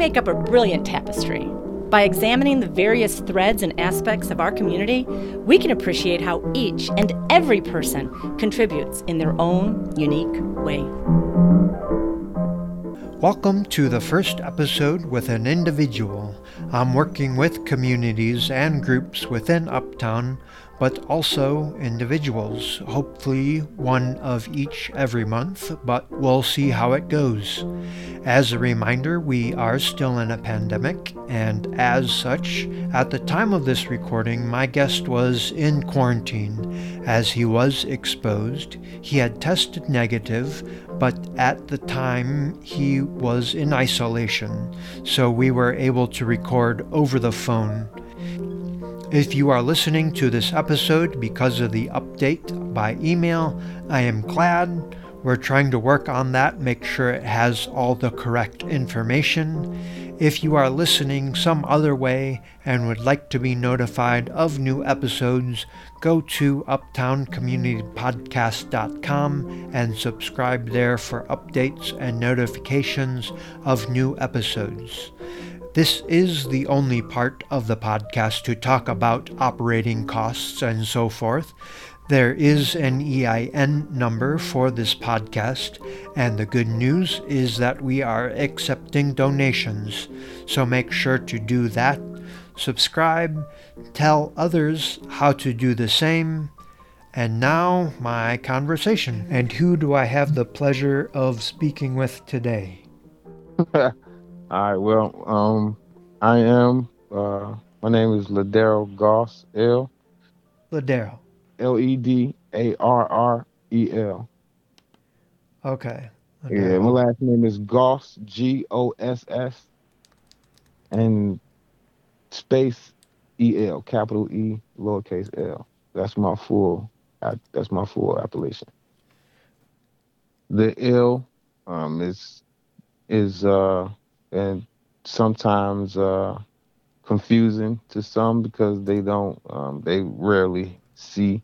make up a brilliant tapestry. By examining the various threads and aspects of our community, we can appreciate how each and every person contributes in their own unique way. Welcome to the first episode with an individual. I'm working with communities and groups within Uptown but also individuals, hopefully one of each every month, but we'll see how it goes. As a reminder, we are still in a pandemic, and as such, at the time of this recording, my guest was in quarantine as he was exposed. He had tested negative, but at the time he was in isolation, so we were able to record over the phone. If you are listening to this episode because of the update by email, I am glad. We're trying to work on that, make sure it has all the correct information. If you are listening some other way and would like to be notified of new episodes, go to uptowncommunitypodcast.com and subscribe there for updates and notifications of new episodes. This is the only part of the podcast to talk about operating costs and so forth. There is an EIN number for this podcast, and the good news is that we are accepting donations. So make sure to do that. Subscribe, tell others how to do the same. And now, my conversation. And who do I have the pleasure of speaking with today? All right. Well, um, I am. Uh, my name is Ledarrel Goss L. Ledarrel. L E D A R R E L. Okay. Yeah, my last name is Goss G O S S, and space E L, capital E, lowercase L. That's my full. That's my full appellation. The L um, is is uh and sometimes uh, confusing to some because they don't um, they rarely see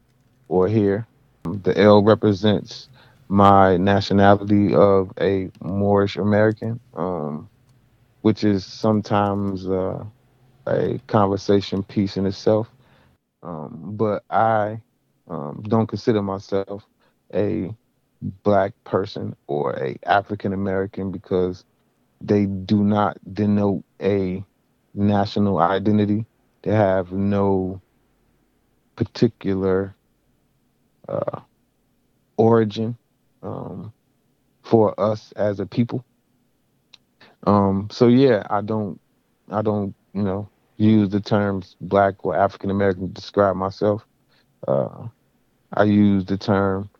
or hear. The L represents my nationality of a Moorish American, um, which is sometimes uh, a conversation piece in itself. Um, but I um, don't consider myself a black person or a African American because they do not denote a national identity. They have no particular uh, origin um, for us as a people. Um, so yeah, I don't, I don't, you know, use the terms black or African American to describe myself. Uh, I use the term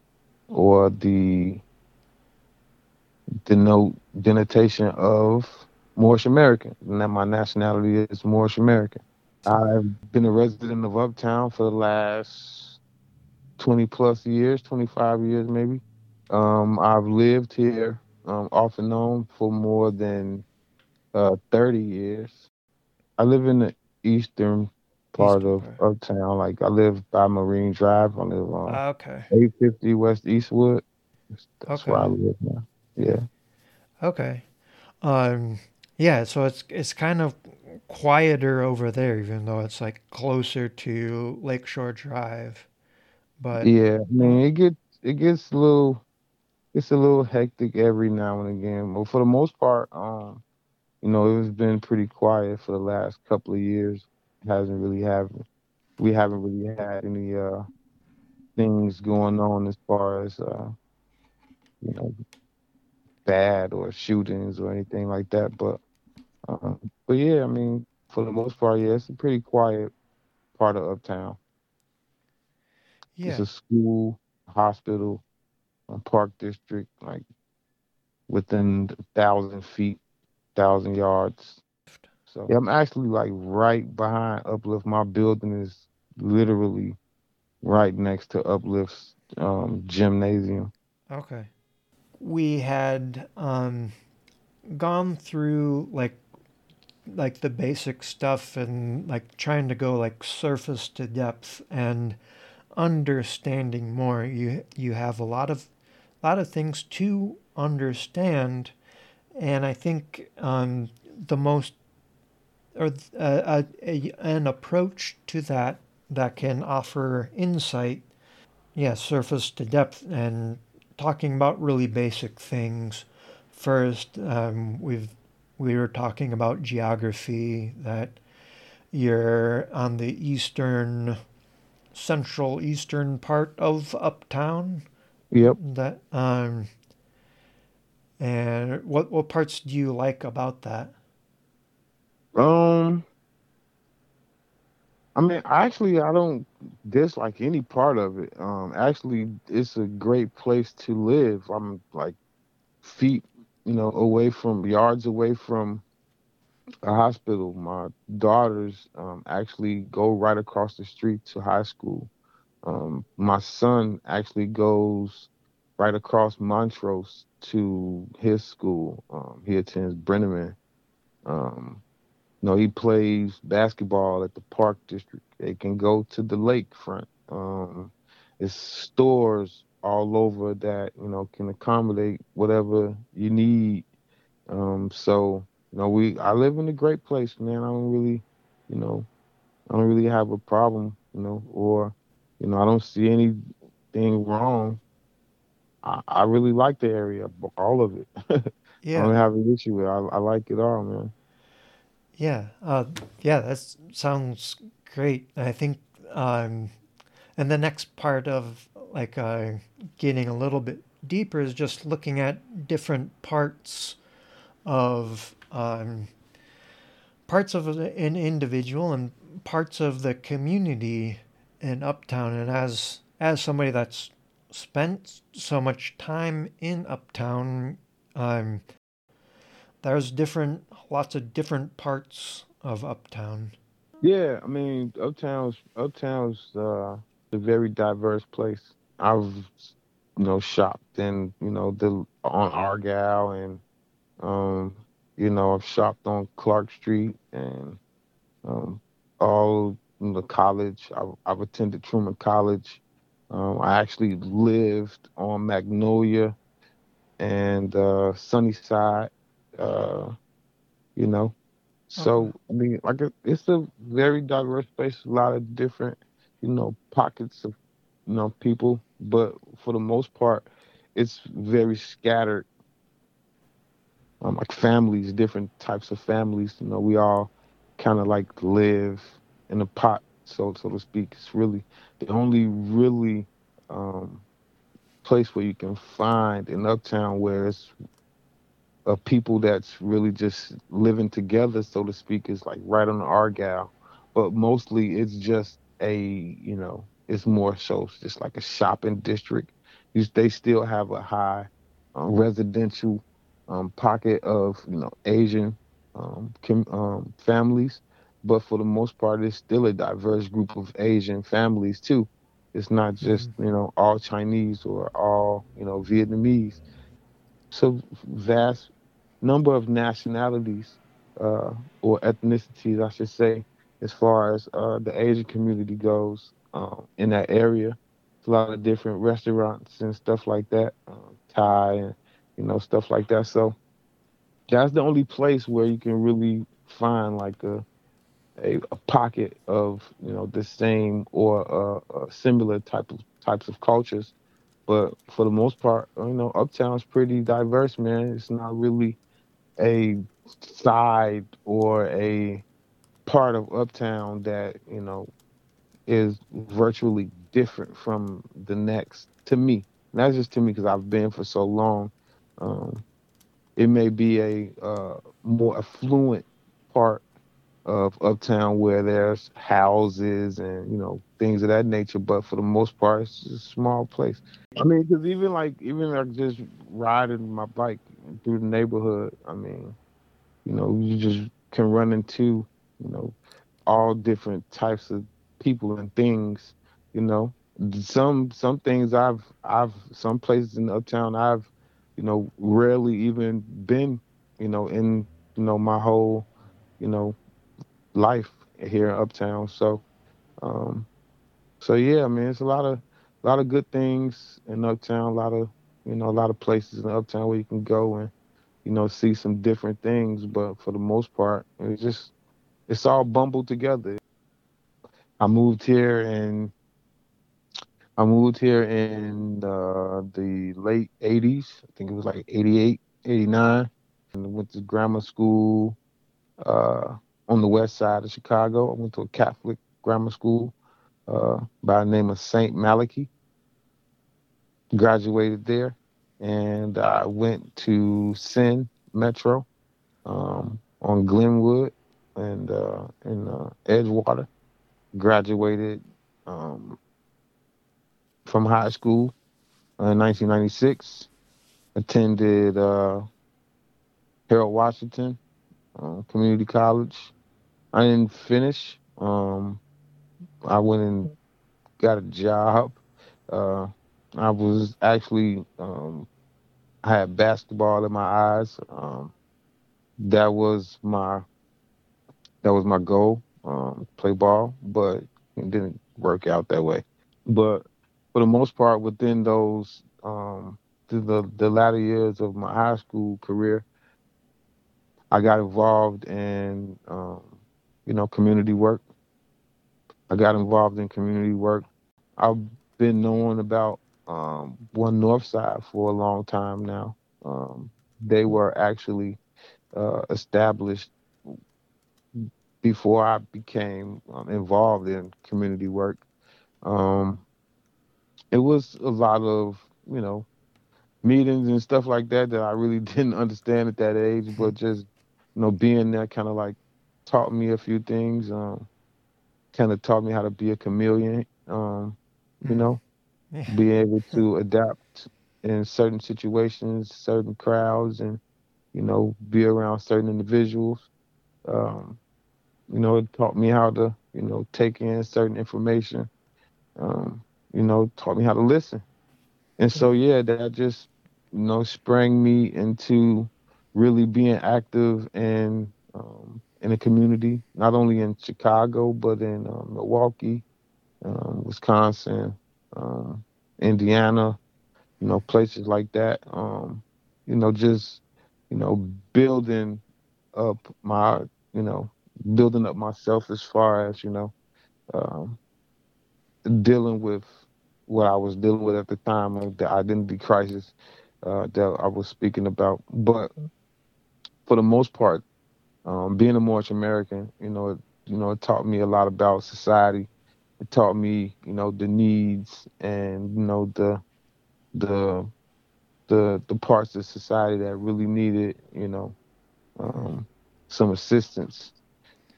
or the denote denotation of Moorish American, and that my nationality is Moorish American. I've been a resident of Uptown for the last 20 plus years, 25 years maybe. Um, I've lived here um, off and on for more than uh, 30 years. I live in the eastern part of Uptown. Like I live by Marine Drive. I live on uh, okay. 850 West Eastwood. That's okay. where I live now. Yeah. Okay. Um, yeah, so it's it's kind of quieter over there, even though it's like closer to Lakeshore Drive. But yeah, I mean it gets it gets a little it's a little hectic every now and again. But for the most part, um, you know, it's been pretty quiet for the last couple of years. It hasn't really have we haven't really had any uh things going on as far as uh you know bad or shootings or anything like that. But um, but yeah, I mean, for the most part, yeah, it's a pretty quiet part of Uptown. Yeah. It's a school, hospital, a park district, like within a thousand feet, thousand yards. So yeah, I'm actually like right behind Uplift. My building is literally right next to Uplift's um, gymnasium. Okay we had um, gone through like like the basic stuff and like trying to go like surface to depth and understanding more. You you have a lot of lot of things to understand. And i think um, the most or uh, a, an approach to that that can offer insight, yeah, surface to depth, and talking about really basic things. First, um, we've we were talking about geography that you're on the eastern, central eastern part of Uptown. Yep. That um. And what what parts do you like about that? Um, I mean, actually, I don't dislike any part of it. Um, actually, it's a great place to live. I'm like feet, you know, away from yards away from a hospital. My daughters um, actually go right across the street to high school. Um, my son actually goes right across Montrose to his school. Um, he attends Brennemann. Um, you know, he plays basketball at the Park District. They can go to the lakefront. Um, it's stores all over that you know can accommodate whatever you need. Um, so you know, we I live in a great place, man. I don't really, you know, I don't really have a problem, you know, or you know, I don't see anything wrong. I, I really like the area, all of it. yeah. I don't have an issue with it. I, I like it all, man. Yeah, uh, yeah, that sounds great. I think, um, and the next part of like uh, getting a little bit deeper is just looking at different parts of um, parts of an individual and parts of the community in Uptown. And as as somebody that's spent so much time in Uptown, um, there's different lots of different parts of Uptown. Yeah, I mean, Uptown's Uptown's uh, a very diverse place. I've you know shopped in you know the on Argyle and um, you know I've shopped on Clark Street and um, all the college. I've, I've attended Truman College. Um, I actually lived on Magnolia and uh, Sunnyside. Uh, you know. So I mean, like it's a very diverse space, a lot of different, you know, pockets of, you know, people, but for the most part, it's very scattered. Um, like families, different types of families. You know, we all kind of like live in a pot, so so to speak. It's really the only really um, place where you can find in Uptown where it's of people that's really just living together, so to speak, is like right on the Argyle. But mostly it's just a, you know, it's more so just like a shopping district. You, they still have a high um, residential um, pocket of, you know, Asian um, com- um, families. But for the most part, it's still a diverse group of Asian families too. It's not just, mm-hmm. you know, all Chinese or all, you know, Vietnamese. So vast number of nationalities uh, or ethnicities, I should say, as far as uh, the Asian community goes um, in that area. It's a lot of different restaurants and stuff like that, um, Thai and you know stuff like that. So that's the only place where you can really find like a a, a pocket of you know the same or uh, similar type of types of cultures. But for the most part, you know, Uptown's pretty diverse, man. It's not really a side or a part of Uptown that you know is virtually different from the next to me. not just to me because I've been for so long. Um, it may be a uh, more affluent part of Uptown where there's houses and you know things of that nature, but for the most part, it's a small place. I mean, because even like even like just riding my bike through the neighborhood, I mean, you know, you just can run into you know all different types of people and things. You know, some some things I've I've some places in Uptown I've you know rarely even been you know in you know my whole you know life here in Uptown. So, um, so yeah, I mean, it's a lot of a lot of good things in Uptown. A lot of you know a lot of places in Uptown where you can go and you know, see some different things. But for the most part, it's just it's all bumbled together. I moved here and I moved here in uh, the late 80s. I think it was like 88, 89. And went to grammar school uh, on the west side of Chicago. I went to a Catholic grammar school uh, by the name of St. Malachy. Graduated there. And I went to Senn Metro um, on Glenwood and uh, in uh, Edgewater. Graduated um, from high school in 1996. Attended uh, Harold Washington uh, Community College. I didn't finish. Um, I went and got a job. Uh, I was actually um, I had basketball in my eyes. Um, that was my that was my goal, um, play ball, but it didn't work out that way. But for the most part, within those um, the the latter years of my high school career, I got involved in um, you know community work. I got involved in community work. I've been knowing about um, One North Side for a long time now. Um, they were actually uh, established before I became um, involved in community work. Um, it was a lot of, you know, meetings and stuff like that that I really didn't understand at that age, but just, you know, being there kind of like taught me a few things, um, kind of taught me how to be a chameleon, um, you mm. know, yeah. be able to adapt in certain situations, certain crowds, and, you know, be around certain individuals. Um, you know, it taught me how to, you know, take in certain information. Um, you know, taught me how to listen. And so yeah, that just, you know, sprang me into really being active and um, in the community, not only in Chicago but in um, Milwaukee, um, Wisconsin, um, Indiana, you know, places like that. Um, you know, just you know, building up my, you know, building up myself as far as you know um, dealing with what I was dealing with at the time of the identity crisis uh, that I was speaking about. But for the most part, um, being a Moorish American, you know, it, you know, it taught me a lot about society. It taught me, you know, the needs and you know the the the the parts of society that really needed, you know, um, some assistance.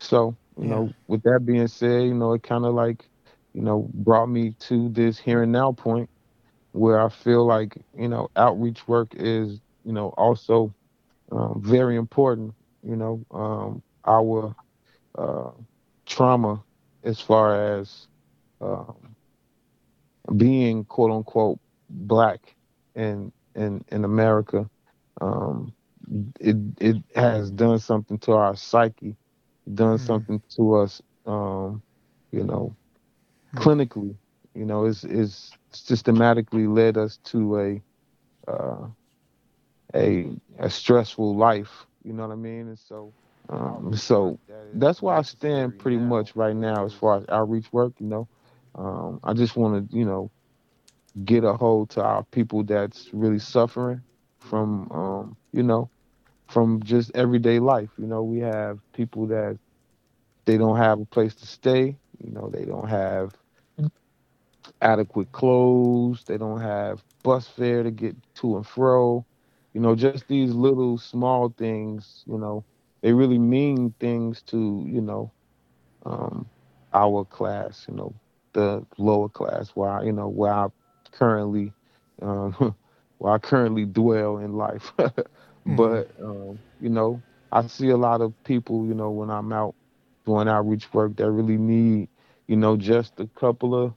So, you yeah. know, with that being said, you know, it kind of like, you know, brought me to this here and now point where I feel like, you know, outreach work is, you know, also um, very important. You know, um, our uh, trauma as far as um, being quote unquote black in in in America, um, it it has done something to our psyche done mm-hmm. something to us, um, you know, mm-hmm. clinically. You know, is is systematically led us to a uh, a a stressful life. You know what I mean? And so, um, so that's why I stand pretty much right now as far as outreach work. You know, um, I just want to, you know, get a hold to our people that's really suffering from, um, you know, from just everyday life. You know, we have people that they don't have a place to stay. You know, they don't have adequate clothes. They don't have bus fare to get to and fro. You know, just these little small things. You know, they really mean things to you know um, our class. You know, the lower class. Where I, you know where I currently um, where I currently dwell in life. mm-hmm. But um, you know, I see a lot of people. You know, when I'm out doing outreach work that really need, you know, just a couple of,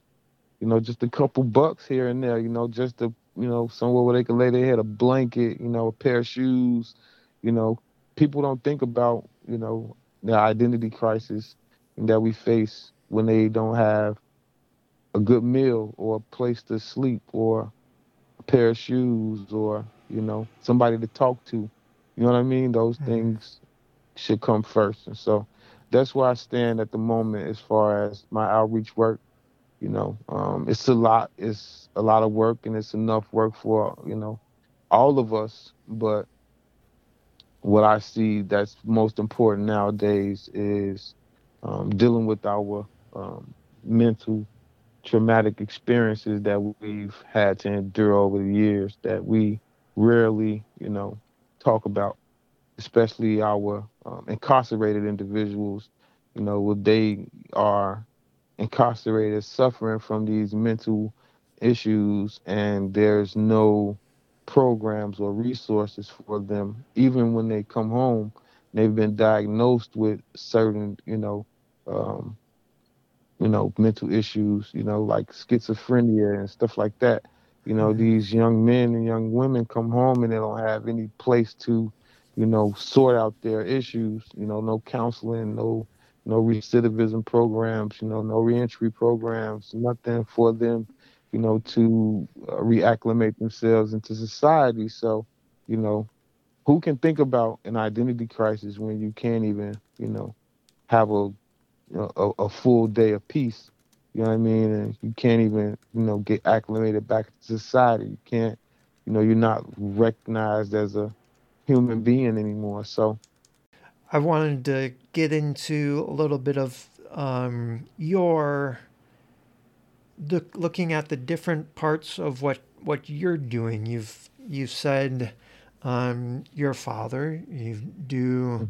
you know, just a couple bucks here and there, you know, just to, you know, somewhere where they can lay their head, a blanket, you know, a pair of shoes, you know, people don't think about, you know, the identity crisis that we face when they don't have a good meal or a place to sleep or a pair of shoes or, you know, somebody to talk to. You know what I mean? Those Mhm. things should come first. And so that's where I stand at the moment as far as my outreach work. You know, um, it's a lot. It's a lot of work, and it's enough work for you know all of us. But what I see that's most important nowadays is um, dealing with our um, mental traumatic experiences that we've had to endure over the years that we rarely, you know, talk about, especially our um, incarcerated individuals. You know, what they are incarcerated, suffering from these mental issues, and there's no programs or resources for them. Even when they come home, they've been diagnosed with certain, you know, um, you know, mental issues, you know, like schizophrenia and stuff like that. You know, Mhm. these young men and young women come home and they don't have any place to, you know, sort out their issues. You know, no counseling, no no recidivism programs, you know, no reentry programs, nothing for them, you know, to uh, reacclimate themselves into society. So, you know, who can think about an identity crisis when you can't even, you know, have a a, a full day of peace. You know what I mean? And you can't even, you know, get acclimated back to society. You can't, you know, you're not recognized as a human being anymore. So, I wanted to get into a little bit of um, your look, looking at the different parts of what what you're doing. You've you've said um, your father. You do.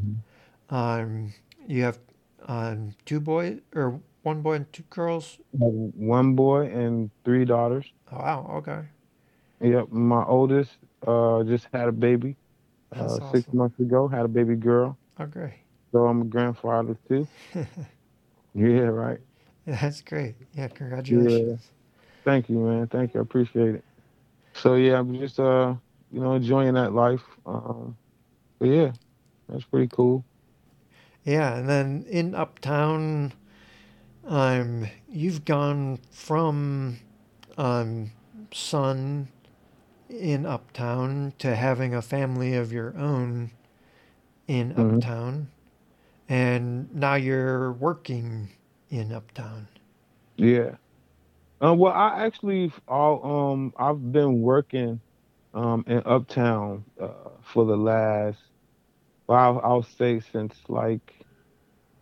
Um, you have um, two boys or one boy and two girls. one boy and three daughters. Oh, wow. Okay. Yep, my oldest uh, just had a baby uh, six months ago. Had a baby girl. Okay. So I'm a grandfather too. Yeah, right. That's great. Yeah. Congratulations. Yeah. Thank you, man. Thank you. I appreciate it. So yeah, I'm just uh, you know, enjoying that life. Um, but yeah, that's pretty cool. Yeah. And then in Uptown, um, you've gone from um, son in Uptown to having a family of your own in Mhm. Uptown, and now you're working in Uptown. Yeah. Um, well, I actually, all um, I've been working um in Uptown uh, for the last, well, I'll, I'll say since like,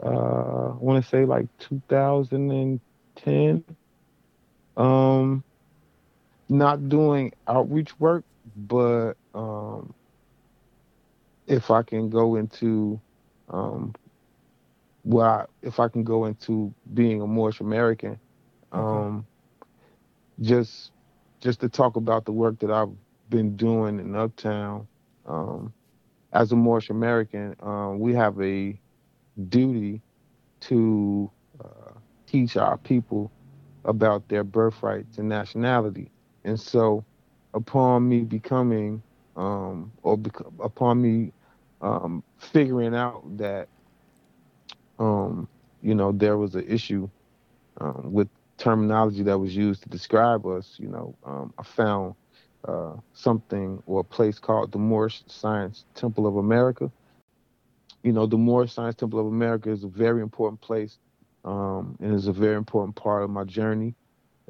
uh, I want to say like 2010. Um, not doing outreach work, but um, if I can go into, um, well, I, if I can go into being a Moorish American, Okay. um, just just to talk about the work that I've been doing in Uptown. Um, as a Moorish American, um, we have a duty to uh, teach our people about their birthrights and nationality. And so, upon me becoming, um, or bec- upon me um, figuring out that, um, you know, there was an issue um, with terminology that was used to describe us, you know, um, I found uh, something or a place called the Moorish Science Temple of America. You know, the Moorish Science Temple of America is a very important place um, and is a very important part of my journey.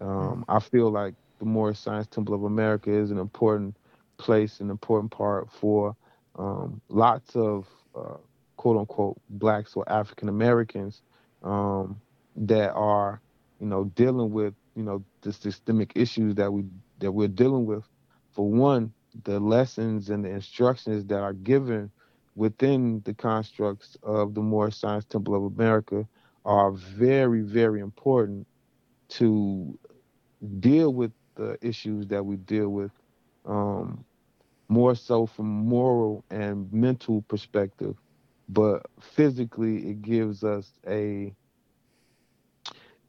Um, I feel like the Moorish Science Temple of America is an important place, an important part for um, lots of uh, quote unquote blacks or African Americans um, that are, you know, dealing with, you know, the systemic issues that we that we're dealing with. For one, the lessons and the instructions that are given within the constructs of the Moorish Science Temple of America are very, very important to deal with the issues that we deal with um, more so from moral and mental perspective. But physically it gives us a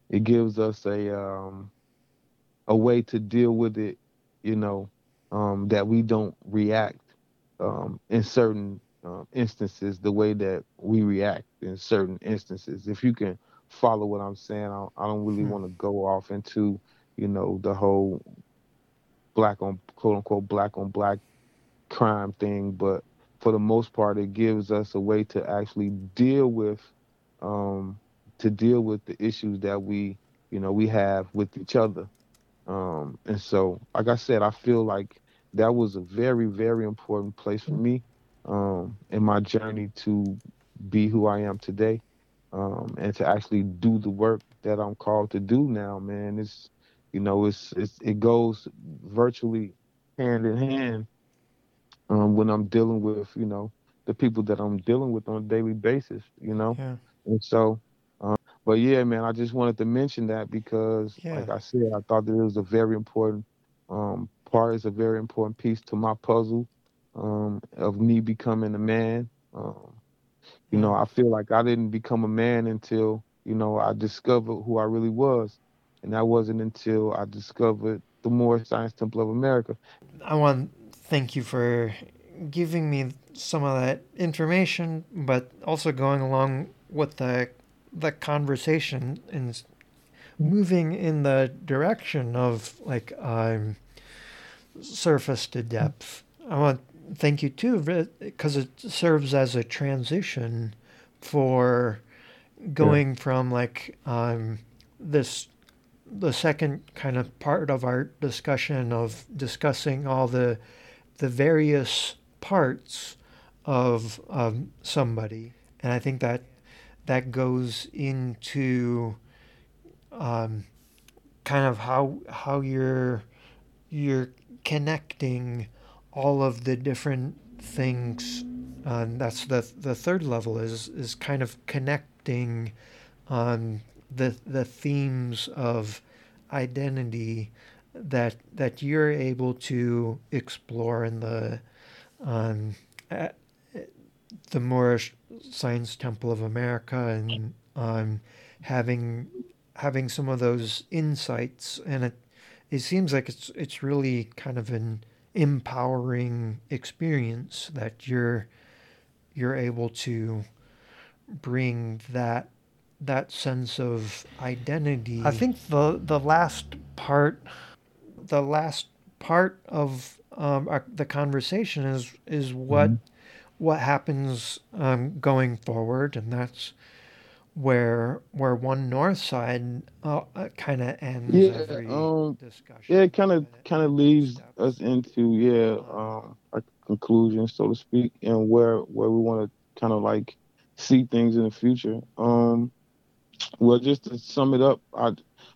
it gives us a um, a way to deal with it you know um, that we don't react um, in certain um, instances the way that we react in certain instances if you can follow what i'm saying i, I don't really Hmm. want to go off into you know the whole black on quote unquote black on black crime thing but for the most part, it gives us a way to actually deal with um, to deal with the issues that we you know we have with each other. Um, and so, like I said, I feel like that was a very very important place for me um, in my journey to be who I am today um, and to actually do the work that I'm called to do now. Man, it's you know it's, it's it goes virtually hand in hand um, when I'm dealing with, you know, the people that I'm dealing with on a daily basis, you know? Yeah. And so, but yeah, man, I just wanted to mention that because, Yeah. like I said, I thought that it was a very important um, part, it's a very important piece to my puzzle um, of me becoming a man. Um, you know, I feel like I didn't become a man until, you know, I discovered who I really was. And that wasn't until I discovered the Moorish Science Temple of America. I want to thank you for giving me some of that information, but also going along with the the conversation and moving in the direction of like um, surface to depth. I want to thank you too because it serves as a transition for going from like um, this the second kind of part of our discussion of discussing all the the various parts of um, somebody, and I think that that goes into um, kind of how how you're you're connecting all of the different things. Um, that's the the third level is is kind of connecting um, the the themes of identity that that you're able to explore in the um, the Moorish Science Temple of America and um, having having some of those insights and it it seems like it's it's really kind of an empowering experience that you're you're able to bring that that sense of identity. I think the the last part, the last part of um, our, the conversation is is what what happens um, going forward, and that's where where one north side uh, uh, kind of ends Yeah, every um, discussion. Yeah, it kind of kind of leads steps. us into yeah, um, a conclusion, so to speak, and where where we want to kind of like see things in the future. Um, well, just to sum it up, I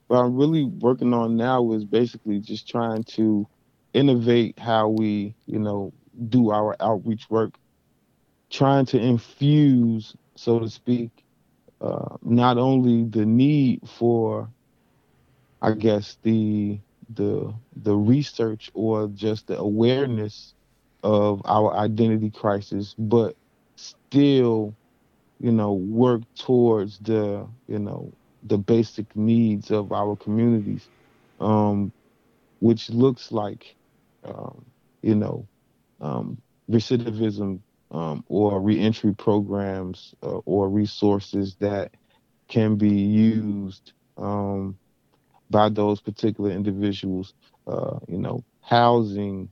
what I'm really working on now is basically just trying to innovate how we, you know, do our outreach work, trying to infuse, so to speak, uh, not only the need for I guess the the the research or just the awareness of our identity crisis, but still, you know, work towards the you know the basic needs of our communities, um, which looks like, um, you know, um, recidivism um, or reentry programs uh, or resources that can be used. Um, by those particular individuals. Uh, you know, housing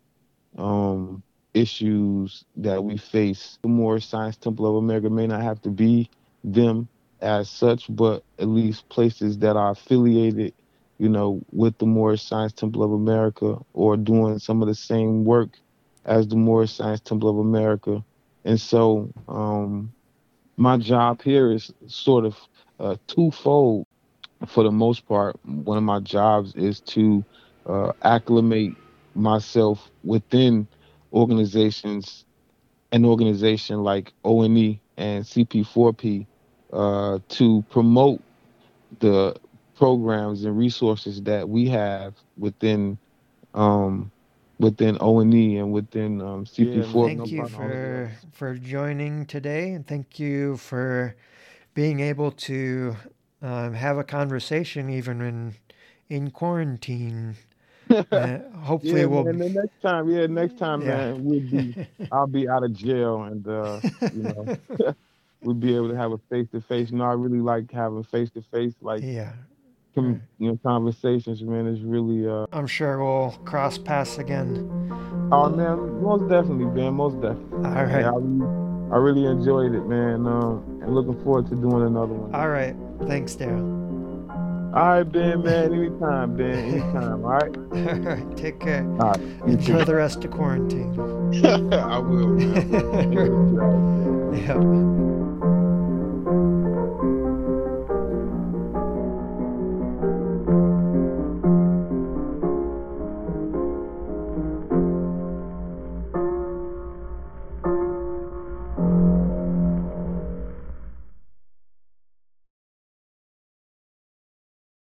um, issues that we face. The Moorish Science Temple of America may not have to be them as such, but at least places that are affiliated, you know, with the Moorish Science Temple of America or doing some of the same work as the Moorish Science Temple of America. And so, um, my job here is sort of uh, twofold. For the most part, one of my jobs is to uh, acclimate myself within organizations, an organization like ONE and CP4P, uh, to promote the programs and resources that we have within um, within ONE and within um, CP4. Thank you for for joining today, and thank you for being able to um, have a conversation even in in quarantine. Uh, hopefully, yeah, we'll. man. The next time, yeah, next time, Yeah. man, we'll be. I'll be out of jail, and uh, you know, we'll be able to have a face to face. You know, I really like having face to face, like yeah, com- you know conversations, man. It's really uh. I'm sure we'll cross paths again. Oh man, most definitely, man. Most definitely. All right. Yeah, I, really, I really enjoyed it, man. Um, and looking forward to doing another one. All right. Thanks, Daryl. All right, Ben, man. Anytime, Ben. Anytime. All right. All right. Take care. All right. Enjoy too. the rest of quarantine. I will. Man. yep.